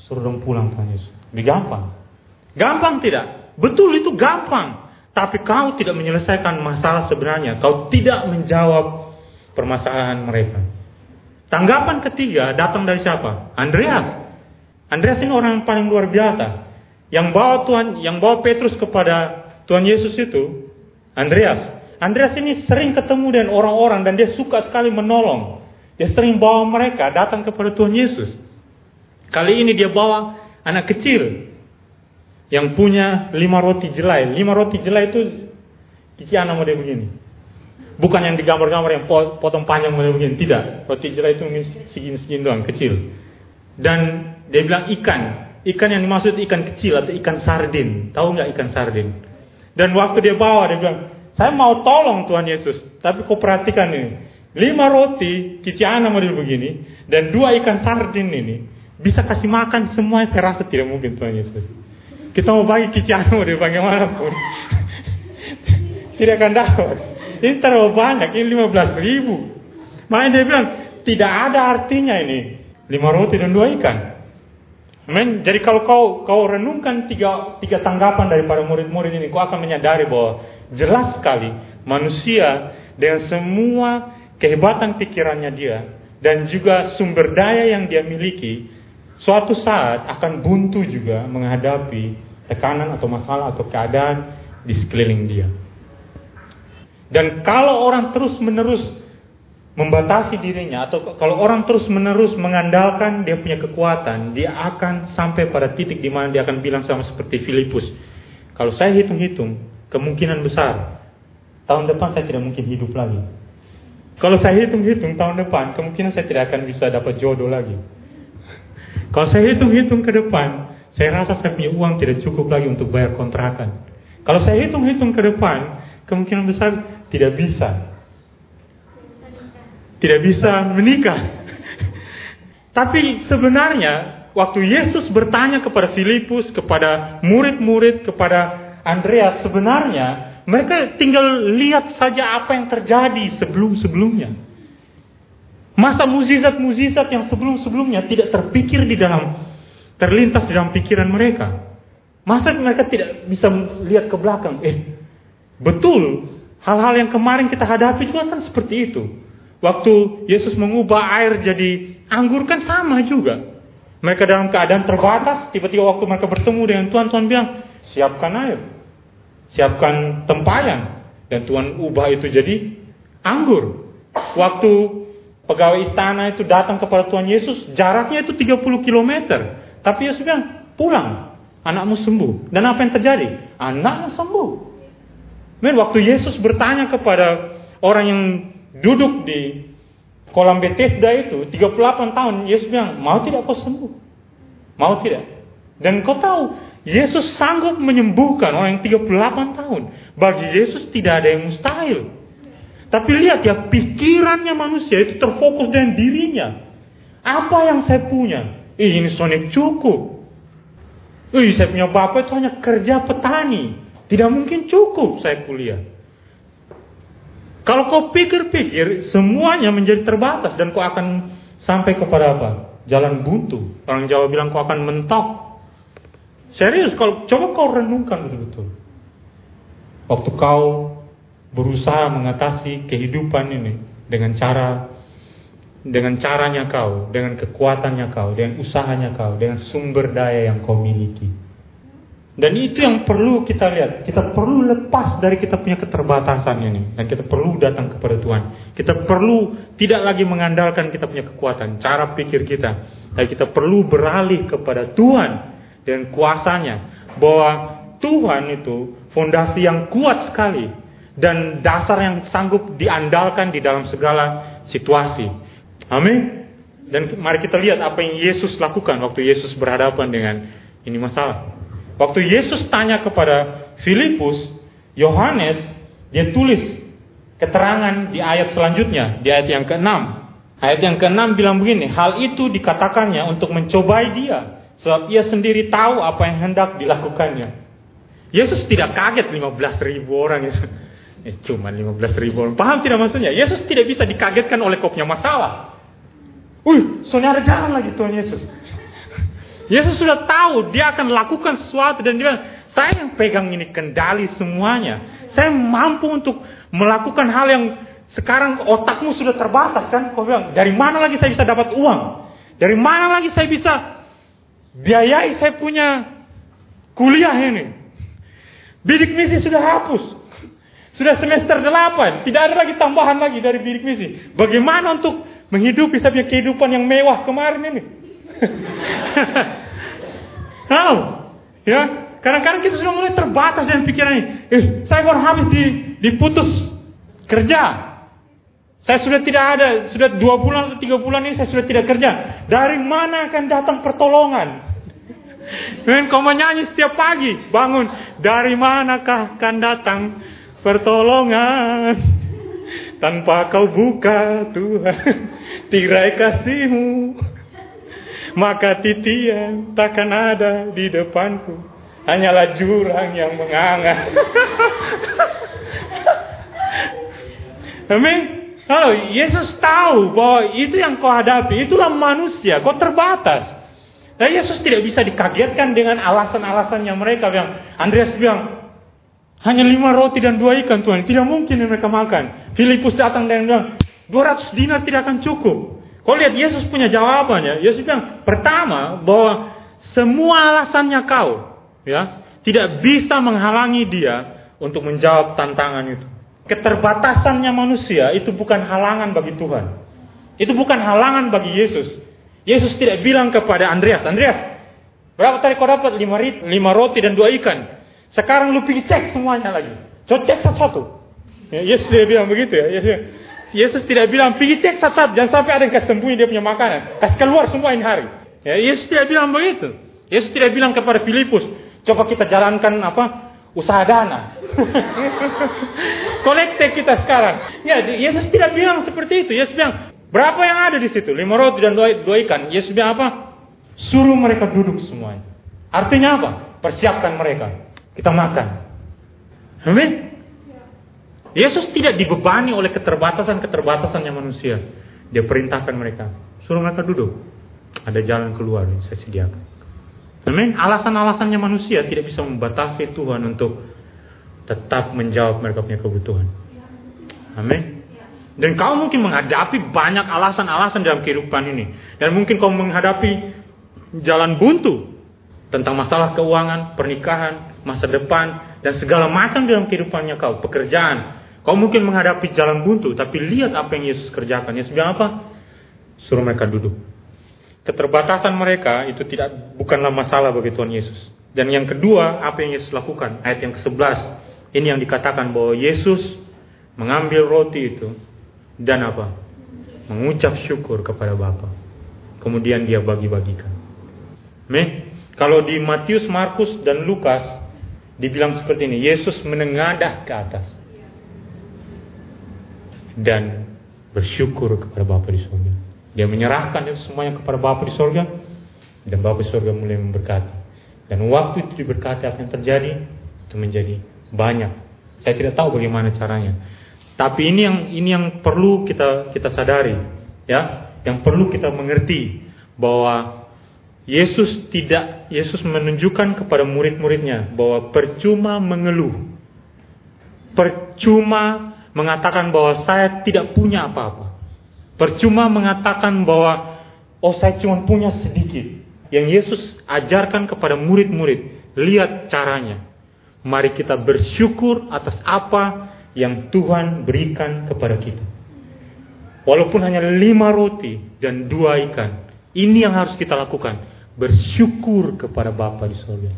Suruh dong pulang Tuhan Yesus. Lebih. Gampang tidak? Betul itu gampang. Tapi kau tidak menyelesaikan masalah sebenarnya. Kau tidak menjawab permasalahan mereka. Tanggapan ketiga datang dari siapa? Andreas. Andreas ini orang yang paling luar biasa. Yang bawa Tuhan, yang bawa Petrus kepada Tuhan Yesus itu Andreas. Andreas ini sering ketemu dengan orang-orang dan dia suka sekali menolong. Dia sering bawa mereka datang kepada Tuhan Yesus. Kali ini dia bawa anak kecil yang punya lima roti jelai. Lima roti jelai itu kician model begini. Bukan yang digambar-gambar yang potong panjang model begini. Tidak. Roti jelai itu segini-segini doang, kecil. Dan dia bilang ikan. Ikan yang dimaksud ikan kecil atau ikan sardin. Tahu nggak ikan sardin? Dan waktu dia bawa, dia bilang, saya mau tolong Tuhan Yesus. Tapi kau perhatikan ini. Lima roti, kiciana model begini. Dan dua ikan sardin ini. Bisa kasih makan semua saya rasa tidak mungkin Tuhan Yesus. Kita mau bagi kicano di bagaimanapun. Tidak akan dapat. Ini terlalu banyak, ini 15 ribu. Makanya dia bilang, tidak ada artinya ini. Lima roti dan dua ikan. Amen. Jadi kalau kau kau renungkan tiga, tiga tanggapan daripada murid-murid ini, kau akan menyadari bahwa jelas sekali manusia dengan semua kehebatan pikirannya dia dan juga sumber daya yang dia miliki, suatu saat akan buntu juga menghadapi tekanan atau masalah atau keadaan di sekeliling dia. Dan kalau orang terus-menerus membatasi dirinya atau kalau orang terus-menerus mengandalkan dia punya kekuatan, dia akan sampai pada titik di mana dia akan bilang sama seperti Filipus, kalau saya hitung-hitung, kemungkinan besar tahun depan saya tidak mungkin hidup lagi. Kalau saya hitung-hitung tahun depan, kemungkinan saya tidak akan bisa dapat jodoh lagi. Kalau saya hitung-hitung ke depan, saya rasa saya punya uang tidak cukup lagi untuk bayar kontrakan. Kalau saya hitung-hitung ke depan, kemungkinan besar tidak bisa. Tidak bisa menikah. Tapi sebenarnya waktu Yesus bertanya kepada Filipus, kepada murid-murid, kepada Andreas, sebenarnya mereka tinggal lihat saja apa yang terjadi sebelum-sebelumnya. Masa muzizat-muzizat yang sebelum-sebelumnya tidak terpikir di dalam terlintas dalam pikiran mereka. Masa mereka tidak bisa lihat ke belakang? Eh, betul. Hal-hal yang kemarin kita hadapi juga kan seperti itu. Waktu Yesus mengubah air jadi anggur kan sama juga. Mereka dalam keadaan terbatas, tiba-tiba waktu mereka bertemu dengan Tuhan, Tuhan bilang, siapkan air. Siapkan tempayan. Dan Tuhan ubah itu jadi anggur. Waktu pegawai istana itu datang kepada Tuhan Yesus, jaraknya itu 30 kilometer. Tapi Yesus bilang, pulang, anakmu sembuh. Dan apa yang terjadi? Anakmu sembuh. Men, waktu Yesus bertanya kepada orang yang duduk di kolam Bethesda itu, 38 tahun, Yesus bilang, mau tidak kau sembuh? Mau tidak? Dan kau tahu, Yesus sanggup menyembuhkan orang yang 38 tahun. Bagi Yesus tidak ada yang mustahil. Tapi lihat ya, pikirannya manusia itu terfokus dengan dirinya. Apa yang saya punya? Ini Sony cukup. Ih, saya punya bapak itu hanya kerja petani. Tidak mungkin cukup saya kuliah. Kalau kau pikir-pikir, semuanya menjadi terbatas dan kau akan sampai kepada apa? Jalan buntu. Orang Jawa bilang kau akan mentok. Serius, kalau coba kau renungkan betul-betul. Waktu kau berusaha mengatasi kehidupan ini dengan cara dengan caranya kau, dengan kekuatannya kau, dengan usahanya kau, dengan sumber daya yang kau miliki. Dan itu yang perlu kita lihat. Kita perlu lepas dari kita punya keterbatasan ini. Dan kita perlu datang kepada Tuhan. Kita perlu tidak lagi mengandalkan kita punya kekuatan, cara pikir kita. Tapi kita perlu beralih kepada Tuhan dan kuasanya. Bahwa Tuhan itu fondasi yang kuat sekali. Dan dasar yang sanggup diandalkan di dalam segala situasi. Amin. Dan mari kita lihat apa yang Yesus lakukan waktu Yesus berhadapan dengan ini masalah. Waktu Yesus tanya kepada Filipus, Yohanes, dia tulis keterangan di ayat selanjutnya, di ayat yang ke-6. Ayat yang ke-6 bilang begini, hal itu dikatakannya untuk mencobai dia, sebab ia sendiri tahu apa yang hendak dilakukannya. Yesus tidak kaget 15 ribu orang. Eh, cuma 15 ribu orang. Paham tidak maksudnya? Yesus tidak bisa dikagetkan oleh kopnya masalah. Wih, ada jalan lagi Tuhan Yesus. Yesus sudah tahu dia akan lakukan sesuatu dan dia saya yang pegang ini kendali semuanya. Saya mampu untuk melakukan hal yang sekarang otakmu sudah terbatas kan? Kau bilang, dari mana lagi saya bisa dapat uang? Dari mana lagi saya bisa biayai saya punya kuliah ini? Bidik misi sudah hapus. Sudah semester 8. Tidak ada lagi tambahan lagi dari bidik misi. Bagaimana untuk menghidupi saya kehidupan yang mewah kemarin ini. Tahu? ya, kadang-kadang kita sudah mulai terbatas dengan pikiran ini. Eh, saya baru habis di, diputus kerja. Saya sudah tidak ada, sudah dua bulan atau tiga bulan ini saya sudah tidak kerja. Dari mana akan datang pertolongan? Dan kau menyanyi setiap pagi, bangun. Dari manakah akan datang pertolongan? Tanpa kau buka Tuhan tirai kasihmu maka titian takkan ada di depanku hanyalah jurang yang menganga Amin Halo, Yesus tahu bahwa itu yang kau hadapi, itulah manusia, kau terbatas. Dan Yesus tidak bisa dikagetkan dengan alasan-alasannya mereka yang Andreas bilang, hanya lima roti dan dua ikan Tuhan. Tidak mungkin mereka makan. Filipus datang dan bilang, 200 dinar tidak akan cukup. Kau lihat Yesus punya jawabannya. Yesus bilang, pertama bahwa semua alasannya kau, ya, tidak bisa menghalangi dia untuk menjawab tantangan itu. Keterbatasannya manusia itu bukan halangan bagi Tuhan. Itu bukan halangan bagi Yesus. Yesus tidak bilang kepada Andreas, Andreas, berapa tadi kau dapat? Lima, roti dan dua ikan. Sekarang lu pergi cek semuanya lagi. Coba cek satu-satu. Ya, Yesus tidak bilang begitu ya. Yesus, Yesus tidak bilang pergi cek satu-satu. Jangan sampai ada yang sembunyi dia punya makanan. Kasih keluar semua ini hari. Ya, Yesus tidak bilang begitu. Yesus tidak bilang kepada Filipus, coba kita jalankan apa usaha dana. Kolekte kita sekarang. Ya, Yesus tidak bilang seperti itu. Yesus bilang, berapa yang ada di situ? Lima roti dan dua, dua ikan. Yesus bilang apa? Suruh mereka duduk semuanya. Artinya apa? Persiapkan mereka. Kita makan. Amin. Yesus tidak dibebani oleh keterbatasan-keterbatasannya manusia. Dia perintahkan mereka, suruh mereka duduk. Ada jalan keluar yang saya sediakan. Amin. Alasan-alasannya manusia tidak bisa membatasi Tuhan untuk tetap menjawab mereka punya kebutuhan. Amin. Dan kau mungkin menghadapi banyak alasan-alasan dalam kehidupan ini. Dan mungkin kau menghadapi jalan buntu tentang masalah keuangan, pernikahan, masa depan, dan segala macam dalam kehidupannya kau, pekerjaan. Kau mungkin menghadapi jalan buntu, tapi lihat apa yang Yesus kerjakan. Yesus bilang apa? Suruh mereka duduk. Keterbatasan mereka itu tidak bukanlah masalah bagi Tuhan Yesus. Dan yang kedua, apa yang Yesus lakukan? Ayat yang ke-11. Ini yang dikatakan bahwa Yesus mengambil roti itu dan apa? Mengucap syukur kepada Bapa. Kemudian dia bagi-bagikan. Amin. Kalau di Matius, Markus, dan Lukas dibilang seperti ini, Yesus menengadah ke atas dan bersyukur kepada Bapa di surga. Dia menyerahkan itu semuanya kepada Bapa di surga dan Bapa di surga mulai memberkati. Dan waktu itu diberkati apa yang terjadi itu menjadi banyak. Saya tidak tahu bagaimana caranya. Tapi ini yang ini yang perlu kita kita sadari, ya, yang perlu kita mengerti bahwa Yesus tidak Yesus menunjukkan kepada murid-muridnya bahwa percuma mengeluh. Percuma mengatakan bahwa saya tidak punya apa-apa. Percuma mengatakan bahwa oh saya cuma punya sedikit. Yang Yesus ajarkan kepada murid-murid, lihat caranya. Mari kita bersyukur atas apa yang Tuhan berikan kepada kita. Walaupun hanya lima roti dan dua ikan, ini yang harus kita lakukan bersyukur kepada Bapa di sorga.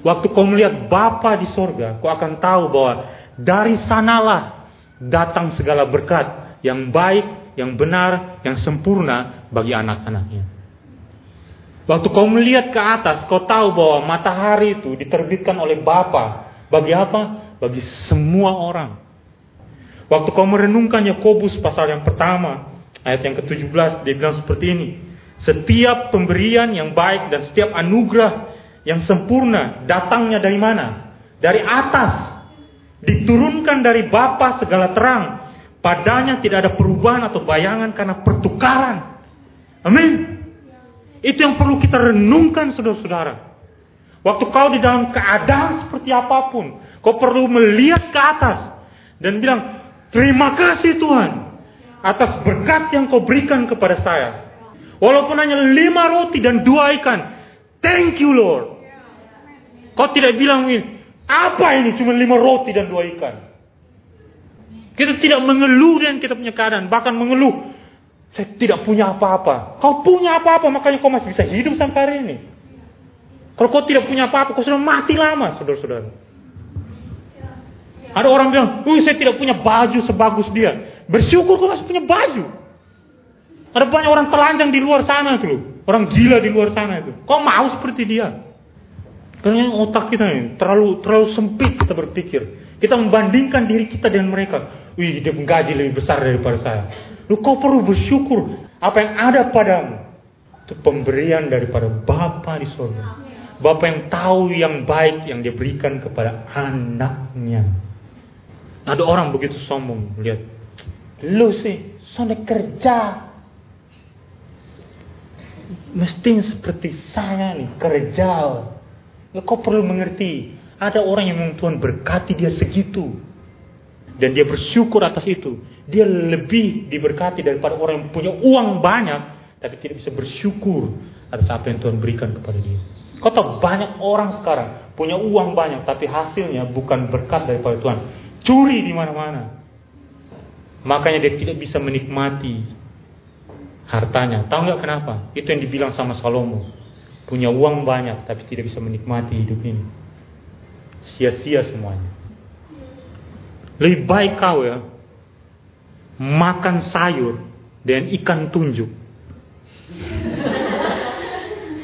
Waktu kau melihat Bapa di sorga, kau akan tahu bahwa dari sanalah datang segala berkat yang baik, yang benar, yang sempurna bagi anak-anaknya. Waktu kau melihat ke atas, kau tahu bahwa matahari itu diterbitkan oleh Bapa. Bagi apa? Bagi semua orang. Waktu kau merenungkan Yakobus pasal yang pertama, ayat yang ke-17, dia bilang seperti ini. Setiap pemberian yang baik dan setiap anugerah yang sempurna datangnya dari mana? Dari atas. Diturunkan dari Bapa segala terang. Padanya tidak ada perubahan atau bayangan karena pertukaran. Amin. Itu yang perlu kita renungkan saudara-saudara. Waktu kau di dalam keadaan seperti apa pun. Kau perlu melihat ke atas. Dan bilang, terima kasih Tuhan. Atas berkat yang kau berikan kepada saya. Walaupun hanya lima roti dan dua ikan. Thank you Lord. Kau tidak bilang ini. Apa ini cuma lima roti dan dua ikan. Kita tidak mengeluh dengan kita punya keadaan. Bahkan mengeluh. Saya tidak punya apa-apa. Kau punya apa-apa makanya kau masih bisa hidup sampai hari ini. Kalau kau tidak punya apa-apa, kau sudah mati lama, saudara-saudara. Ada orang bilang, Wih, saya tidak punya baju sebagus dia. Bersyukur kau masih punya baju. Ada banyak orang telanjang di luar sana itu. Orang gila di luar sana itu. Kok mau seperti dia? Karena otak kita ini terlalu terlalu sempit kita berpikir. Kita membandingkan diri kita dengan mereka. Wih, dia menggaji lebih besar daripada saya. Lu kau perlu bersyukur apa yang ada padamu. Itu pemberian daripada Bapa di surga. Bapa yang tahu yang baik yang dia berikan kepada anaknya. Ada orang begitu sombong, lihat. Lu sih, sana kerja, mestinya seperti saya nih, kerja. Ya, kau perlu mengerti, ada orang yang Tuhan berkati dia segitu. Dan dia bersyukur atas itu. Dia lebih diberkati daripada orang yang punya uang banyak, tapi tidak bisa bersyukur atas apa yang Tuhan berikan kepada dia. Kau tahu banyak orang sekarang punya uang banyak, tapi hasilnya bukan berkat daripada Tuhan. Curi di mana-mana. Makanya dia tidak bisa menikmati hartanya. Tahu nggak kenapa? Itu yang dibilang sama Salomo. Punya uang banyak tapi tidak bisa menikmati hidup ini. Sia-sia semuanya. Lebih baik kau ya makan sayur dan ikan tunjuk.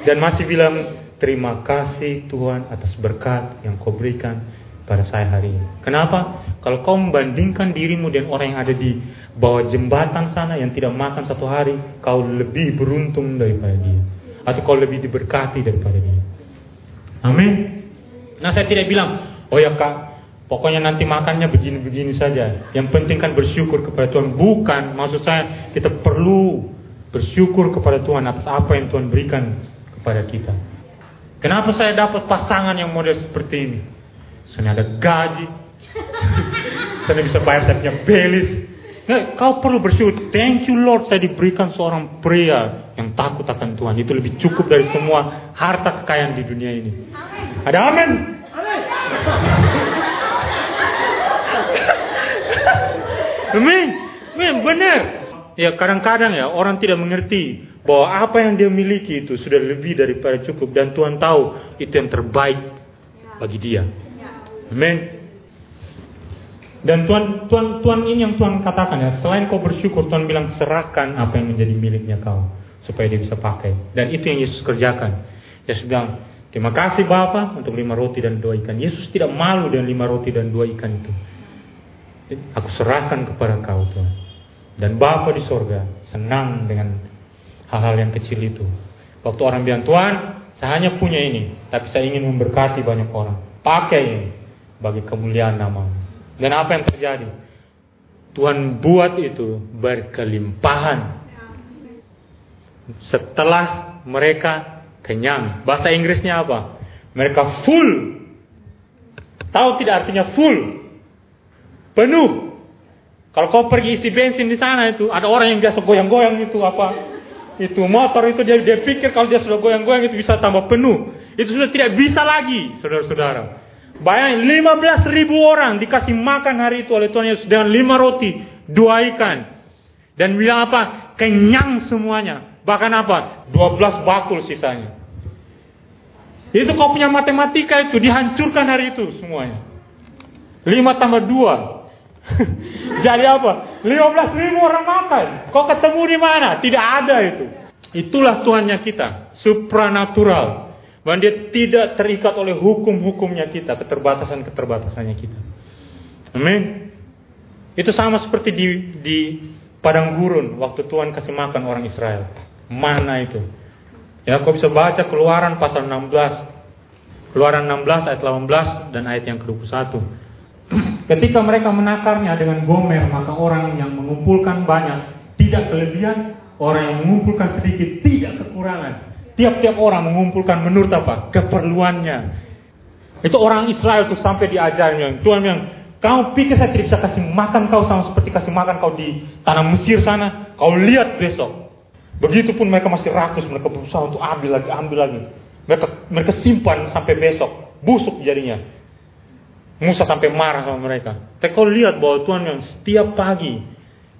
Dan masih bilang, terima kasih Tuhan atas berkat yang kau berikan pada saya hari ini. Kenapa? Kalau kau membandingkan dirimu dengan orang yang ada di bawah jembatan sana yang tidak makan satu hari, kau lebih beruntung daripada dia. Atau kau lebih diberkati daripada dia. Amin. Nah saya tidak bilang, oh ya kak, pokoknya nanti makannya begini-begini saja. Yang penting kan bersyukur kepada Tuhan. Bukan, maksud saya kita perlu bersyukur kepada Tuhan atas apa yang Tuhan berikan kepada kita. Kenapa saya dapat pasangan yang model seperti ini? Saya ada gaji. saya bisa bayar saya punya belis. Nah, kau perlu bersyukur. Thank you Lord, saya diberikan seorang pria yang takut akan Tuhan. Itu lebih cukup dari semua harta kekayaan di dunia ini. Ada amin? Amin. Amin, benar. Ya kadang-kadang ya orang tidak mengerti bahwa apa yang dia miliki itu sudah lebih daripada cukup dan Tuhan tahu itu yang terbaik bagi dia. Amin. Dan Tuhan, Tuhan, Tuhan ini yang Tuhan katakan ya, selain kau bersyukur, Tuhan bilang serahkan apa yang menjadi miliknya kau supaya dia bisa pakai. Dan itu yang Yesus kerjakan. Yesus bilang, terima kasih Bapa untuk lima roti dan dua ikan. Yesus tidak malu dengan lima roti dan dua ikan itu. Aku serahkan kepada kau Tuhan. Dan Bapa di sorga senang dengan hal-hal yang kecil itu. Waktu orang bilang, Tuhan, saya hanya punya ini, tapi saya ingin memberkati banyak orang. Pakai ini bagi kemuliaan nama. Dan apa yang terjadi? Tuhan buat itu berkelimpahan. Setelah mereka kenyang. Bahasa Inggrisnya apa? Mereka full. Tahu tidak artinya full? Penuh. Kalau kau pergi isi bensin di sana itu, ada orang yang biasa goyang-goyang itu apa? Itu motor itu dia, dia pikir kalau dia sudah goyang-goyang itu bisa tambah penuh. Itu sudah tidak bisa lagi, saudara-saudara. Bayangin 15 ribu orang dikasih makan hari itu oleh Tuhan Yesus dengan lima roti, dua ikan. Dan bilang apa? Kenyang semuanya. Bahkan apa? 12 bakul sisanya. Itu kau punya matematika itu dihancurkan hari itu semuanya. 5 tambah 2. Jadi apa? 15 ribu orang makan. Kau ketemu di mana? Tidak ada itu. Itulah Tuhannya kita. Supranatural. Bahwa dia tidak terikat oleh hukum-hukumnya kita, keterbatasan-keterbatasannya kita. Amin. Itu sama seperti di, di padang gurun waktu Tuhan kasih makan orang Israel. Mana itu? Ya, kau bisa baca Keluaran pasal 16. Keluaran 16 ayat 18 dan ayat yang ke-21. Ketika mereka menakarnya dengan gomer, maka orang yang mengumpulkan banyak tidak kelebihan, orang yang mengumpulkan sedikit tidak kekurangan. Tiap-tiap orang mengumpulkan menurut apa? Keperluannya. Itu orang Israel tuh sampai diajarnya. Tuhan yang kau pikir saya tidak bisa kasih makan kau sama seperti kasih makan kau di tanah Mesir sana. Kau lihat besok. Begitupun mereka masih rakus, mereka berusaha untuk ambil lagi, ambil lagi. Mereka mereka simpan sampai besok, busuk jadinya. Musa sampai marah sama mereka. Tapi kau lihat bahwa Tuhan yang setiap pagi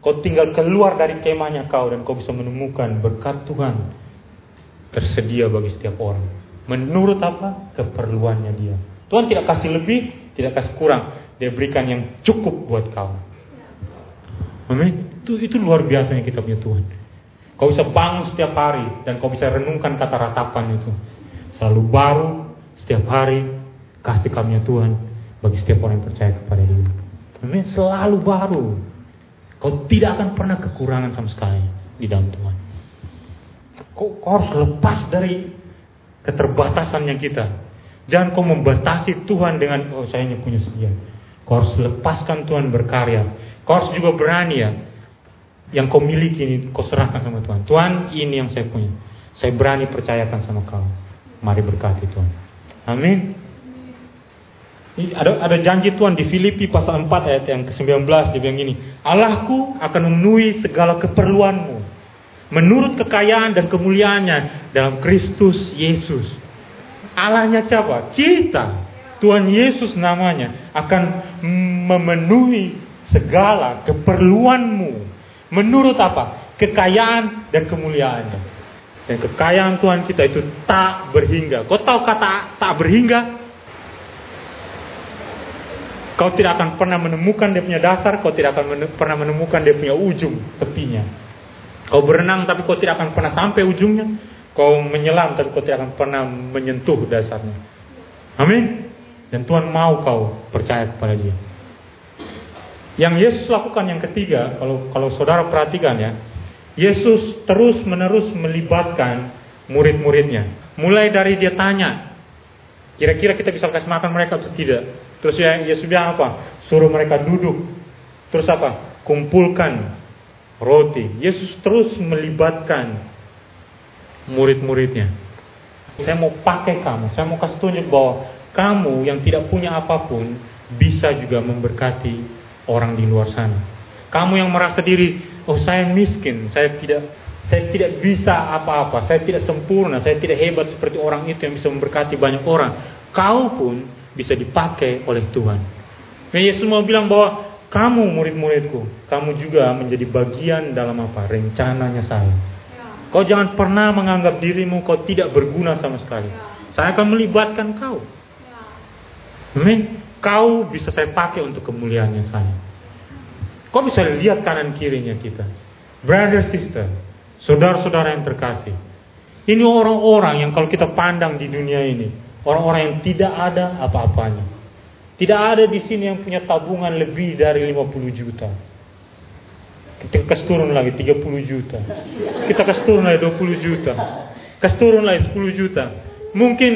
kau tinggal keluar dari kemahnya kau dan kau bisa menemukan berkat Tuhan tersedia bagi setiap orang. Menurut apa? Keperluannya dia. Tuhan tidak kasih lebih, tidak kasih kurang. Dia berikan yang cukup buat kau. Amin. Itu, itu luar biasanya kita punya Tuhan. Kau bisa bangun setiap hari dan kau bisa renungkan kata ratapan itu. Selalu baru setiap hari kasih kami Tuhan bagi setiap orang yang percaya kepada dia. Amin. Selalu baru. Kau tidak akan pernah kekurangan sama sekali di dalam Tuhan. Kau, kau harus lepas dari keterbatasannya kita. Jangan kau membatasi Tuhan dengan, oh saya hanya punya sekian. Kau harus lepaskan Tuhan berkarya. Kau harus juga berani ya. Yang kau miliki ini kau serahkan sama Tuhan. Tuhan ini yang saya punya. Saya berani percayakan sama kau. Mari berkati Tuhan. Amin. Ada, ada janji Tuhan di Filipi pasal 4 ayat yang ke-19 dia bilang gini, Allahku akan memenuhi segala keperluanmu menurut kekayaan dan kemuliaannya dalam Kristus Yesus. Allahnya siapa? Kita. Tuhan Yesus namanya akan memenuhi segala keperluanmu. Menurut apa? Kekayaan dan kemuliaannya. Dan kekayaan Tuhan kita itu tak berhingga. Kau tahu kata tak berhingga? Kau tidak akan pernah menemukan dia punya dasar, kau tidak akan pernah menemukan dia punya ujung tepinya. Kau berenang tapi kau tidak akan pernah sampai ujungnya. Kau menyelam tapi kau tidak akan pernah menyentuh dasarnya. Amin. Dan Tuhan mau kau percaya kepada Dia. Yang Yesus lakukan yang ketiga, kalau kalau saudara perhatikan ya, Yesus terus menerus melibatkan murid-muridnya. Mulai dari dia tanya, kira-kira kita bisa kasih makan mereka atau tidak? Terus ya Yesus bilang apa? Suruh mereka duduk. Terus apa? Kumpulkan roti. Yesus terus melibatkan murid-muridnya. Saya mau pakai kamu, saya mau kasih tunjuk bahwa kamu yang tidak punya apa pun bisa juga memberkati orang di luar sana. Kamu yang merasa diri, oh saya miskin, saya tidak saya tidak bisa apa-apa, saya tidak sempurna, saya tidak hebat seperti orang itu yang bisa memberkati banyak orang. Kau pun bisa dipakai oleh Tuhan. Nah, Yesus mau bilang bahwa kamu murid-muridku, kamu juga menjadi bagian dalam apa? Rencananya saya. Kau jangan pernah menganggap dirimu kau tidak berguna sama sekali. Saya akan melibatkan kau. Amin. Kau bisa saya pakai untuk kemuliaannya saya. Kau bisa lihat kanan kirinya kita. Brother, sister, saudara-saudara yang terkasih. Ini orang-orang yang kalau kita pandang di dunia ini, orang-orang yang tidak ada apa-apanya. Tidak ada di sini yang punya tabungan lebih dari 50 juta. Kita kasih turun lagi 30 juta. Kita kasih turun lagi 20 juta. Kasih turun lagi 10 juta. Mungkin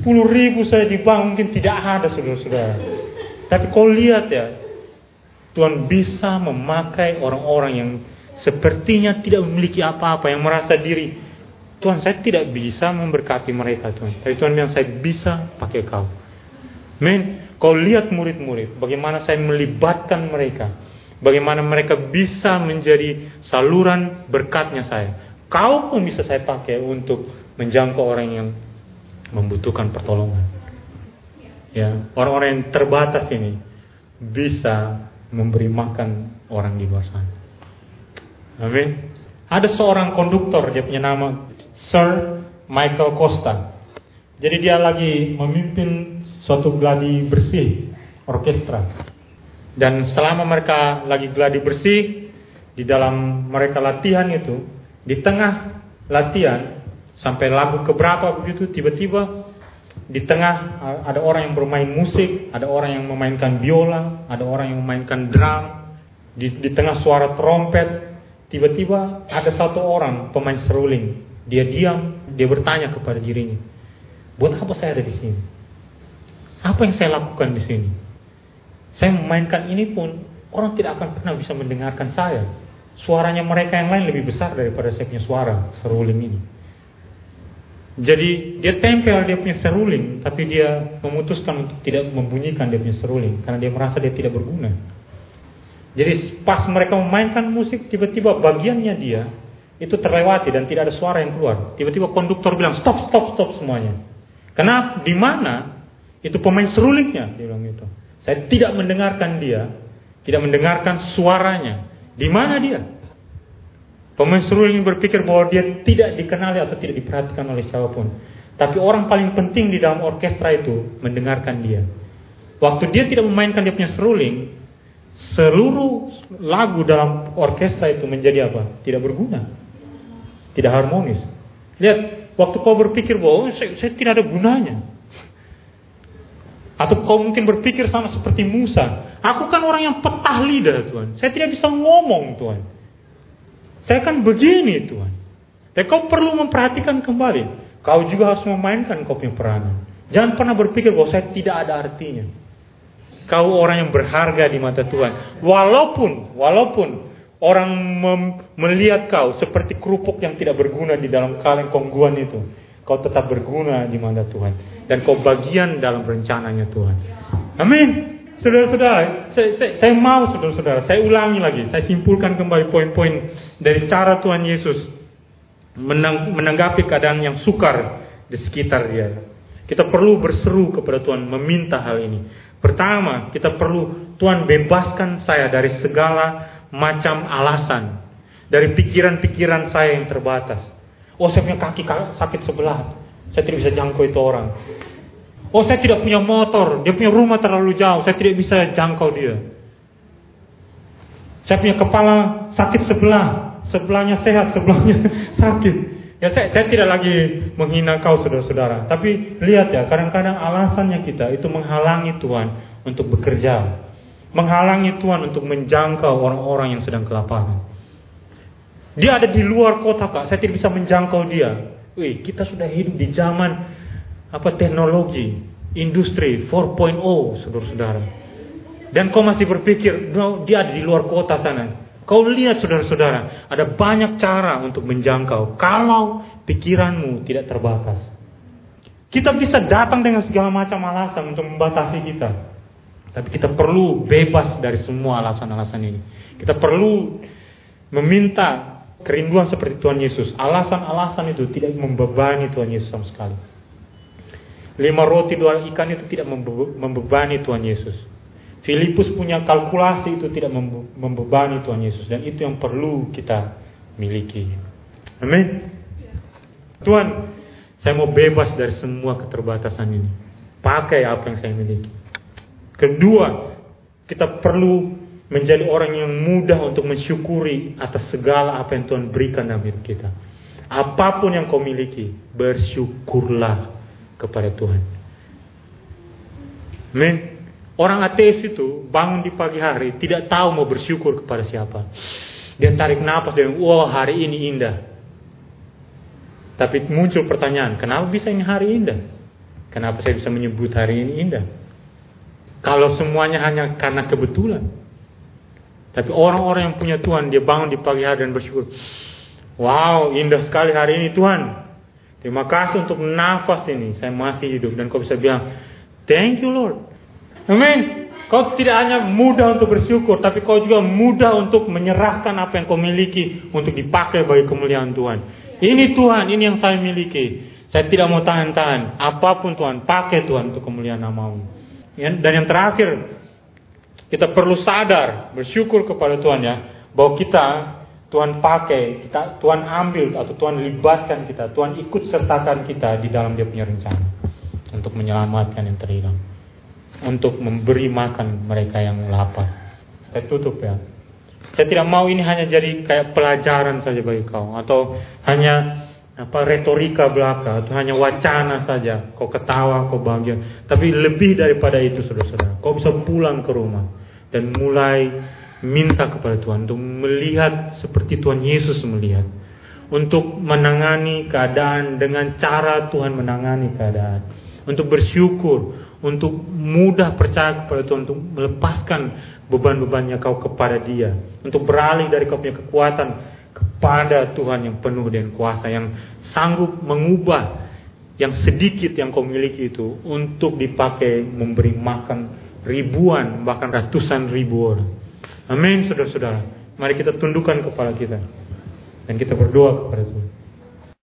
10 ribu saya di bank mungkin tidak ada saudara-saudara. Tapi kau lihat ya, Tuhan bisa memakai orang-orang yang sepertinya tidak memiliki apa-apa, yang merasa diri, Tuhan saya tidak bisa memberkati mereka Tuhan. Tapi Tuhan bilang saya bisa pakai kau. Men, kau lihat murid-murid, bagaimana saya melibatkan mereka Bagaimana mereka bisa menjadi saluran berkatnya saya. Kau pun bisa saya pakai untuk menjangkau orang yang membutuhkan pertolongan. Ya, orang-orang yang terbatas ini bisa memberi makan orang di luar sana. Amin. Ada seorang konduktor, dia punya nama Sir Michael Costa. Jadi dia lagi memimpin suatu gladi bersih orkestra. Dan selama mereka lagi gladi bersih, di dalam mereka latihan itu, di tengah latihan, sampai lagu keberapa begitu, tiba-tiba di tengah ada orang yang bermain musik, ada orang yang memainkan biola, ada orang yang memainkan drum, di, di tengah suara trompet, tiba-tiba ada satu orang pemain seruling. Dia diam, dia bertanya kepada dirinya, buat apa saya ada di sini? Apa yang saya lakukan di sini? Saya memainkan ini pun orang tidak akan pernah bisa mendengarkan saya. Suaranya mereka yang lain lebih besar daripada saya punya suara seruling ini. Jadi dia tempel dia punya seruling, tapi dia memutuskan untuk tidak membunyikan dia punya seruling karena dia merasa dia tidak berguna. Jadi pas mereka memainkan musik, tiba-tiba bagiannya dia itu terlewati dan tidak ada suara yang keluar. Tiba-tiba konduktor bilang stop, stop, stop semuanya. Karena di mana itu pemain serulingnya, dia bilang itu. Saya tidak mendengarkan dia, tidak mendengarkan suaranya. Di mana dia? Pemain seruling berpikir bahwa dia tidak dikenali atau tidak diperhatikan oleh siapa pun. Tapi orang paling penting di dalam orkestra itu mendengarkan dia. Waktu dia tidak memainkan dia punya seruling, seluruh lagu dalam orkestra itu menjadi apa? Tidak berguna. Tidak harmonis. Lihat, waktu kau berpikir bahwa oh, saya, saya tidak ada gunanya. Atau kau mungkin berpikir sama seperti Musa. Aku kan orang yang petah lidah Tuhan. Saya tidak bisa ngomong Tuhan. Saya kan begini Tuhan. Tapi kau perlu memperhatikan kembali. Kau juga harus memainkan kau punya peranan. Jangan pernah berpikir bahwa saya tidak ada artinya. Kau orang yang berharga di mata Tuhan. Walaupun, walaupun orang melihat kau seperti kerupuk yang tidak berguna di dalam kaleng kongguan itu. Kau tetap berguna di mata Tuhan. Dan kau bagian dalam rencananya Tuhan. Amin. Saudara-saudara, saya, saya, saya mau saudara-saudara, saya ulangi lagi, saya simpulkan kembali poin-poin dari cara Tuhan Yesus menang, menanggapi keadaan yang sukar di sekitar dia. Kita perlu berseru kepada Tuhan meminta hal ini. Pertama, kita perlu Tuhan bebaskan saya dari segala macam alasan, dari pikiran-pikiran saya yang terbatas. Oh saya punya kaki sakit sebelah. Saya tidak bisa jangkau itu orang. Oh saya tidak punya motor. Dia punya rumah terlalu jauh. Saya tidak bisa jangkau dia. Saya punya kepala sakit sebelah. Sebelahnya sehat, sebelahnya sakit. Ya saya, saya tidak lagi menghina kau saudara-saudara, tapi lihat ya, kadang-kadang alasannya kita itu menghalangi Tuhan untuk bekerja, menghalangi Tuhan untuk menjangkau orang-orang yang sedang kelaparan. Dia ada di luar kota kak, saya tidak bisa menjangkau dia. Wih, kita sudah hidup di zaman apa teknologi, industri 4.0, saudara-saudara. Dan kau masih berpikir, no, dia ada di luar kota sana. Kau lihat saudara-saudara, ada banyak cara untuk menjangkau kalau pikiranmu tidak terbatas. Kita bisa datang dengan segala macam alasan untuk membatasi kita. Tapi kita perlu bebas dari semua alasan-alasan ini. Kita perlu meminta kerinduan seperti Tuhan Yesus. Alasan-alasan itu tidak membebani Tuhan Yesus sama sekali. Lima roti dua ikan itu tidak membebani Tuhan Yesus. Filipus punya kalkulasi itu tidak membebani Tuhan Yesus dan itu yang perlu kita miliki. Amin. Tuhan, saya mau bebas dari semua keterbatasan ini. Pakai apa yang saya miliki. Kedua, kita perlu menjadi orang yang mudah untuk mensyukuri atas segala apa yang Tuhan berikan dalam hidup kita. Apa pun yang kau miliki, bersyukurlah kepada Tuhan. Amin. Orang ateis itu bangun di pagi hari tidak tahu mau bersyukur kepada siapa. Dia tarik nafas dan wah hari ini indah. Tapi muncul pertanyaan, kenapa bisa ini hari indah? Kenapa saya bisa menyebut hari ini indah? Kalau semuanya hanya karena kebetulan. Tapi orang-orang yang punya Tuhan, dia bangun di pagi hari dan bersyukur. Wow, indah sekali hari ini Tuhan. Terima kasih untuk nafas ini. Saya masih hidup. Dan kau bisa bilang, thank you Lord. Amin. Kau tidak hanya mudah untuk bersyukur, tapi kau juga mudah untuk menyerahkan apa yang kau miliki untuk dipakai bagi kemuliaan Tuhan. Ini Tuhan, ini yang saya miliki. Saya tidak mau tahan-tahan. Apa pun Tuhan, pakai Tuhan untuk kemuliaan namamu. Dan yang terakhir, kita perlu sadar, bersyukur kepada Tuhan ya, bahwa kita Tuhan pakai, kita, Tuhan ambil atau Tuhan libatkan kita, Tuhan ikut sertakan kita di dalam Dia punya rencana untuk menyelamatkan yang terhilang untuk memberi makan mereka yang lapar. Saya tutup ya. Saya tidak mau ini hanya jadi kayak pelajaran saja bagi kau atau hanya apa retorika belaka atau hanya wacana saja. Kau ketawa, kau bahagia. Tapi lebih daripada itu saudara-saudara. Kau bisa pulang ke rumah dan mulai minta kepada Tuhan untuk melihat seperti Tuhan Yesus melihat. Untuk menangani keadaan dengan cara Tuhan menangani keadaan. Untuk bersyukur, untuk mudah percaya kepada Tuhan, untuk melepaskan beban-bebannya kau kepada Dia, untuk beralih dari kau punya kekuatan kepada Tuhan yang penuh dengan kuasa, yang sanggup mengubah yang sedikit yang kau miliki itu untuk dipakai memberi makan ribuan bahkan ratusan ribu orang. Amin, saudara-saudara. Mari kita tundukkan kepala kita dan kita berdoa kepada Tuhan.